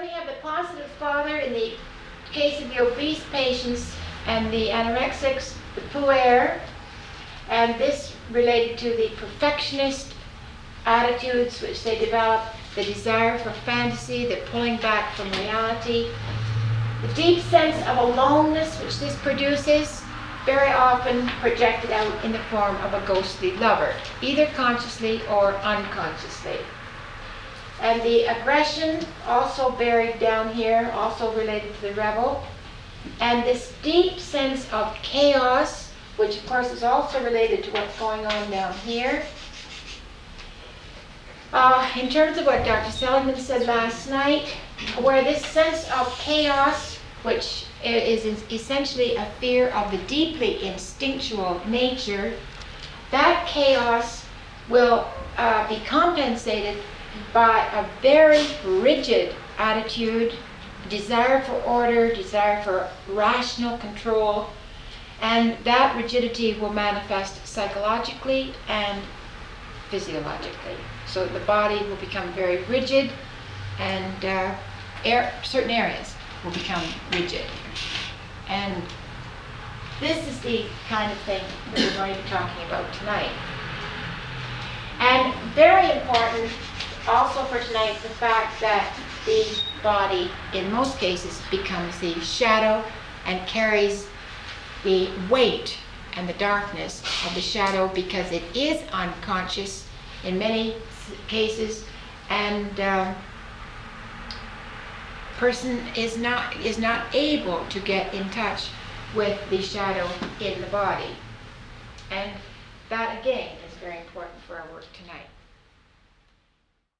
We have the positive father in the case of the obese patients and the anorexics, the puer, and this related to the perfectionist attitudes which they develop, the desire for fantasy, the pulling back from reality, the deep sense of aloneness which this produces, very often projected out in the form of a ghostly lover, either consciously or unconsciously. And the aggression, also buried down here, also related to the rebel. And this deep sense of chaos, which of course is also related to what's going on down here. Uh, in terms of what Dr. Seligman said last night, where this sense of chaos, which is essentially a fear of the deeply instinctual nature, that chaos will uh, be compensated by a very rigid attitude, desire for order, desire for rational control, and that rigidity will manifest psychologically and physiologically. So the body will become very rigid, and uh, air, certain areas will become rigid. And this is the kind of thing that we're going to be talking about tonight. And very important also for tonight the fact that the body, in most cases, becomes the shadow and carries the weight and the darkness of the shadow because it is unconscious in many cases. And um, person is not is not able to get in touch with the shadow in the body. And that again is very important for our work tonight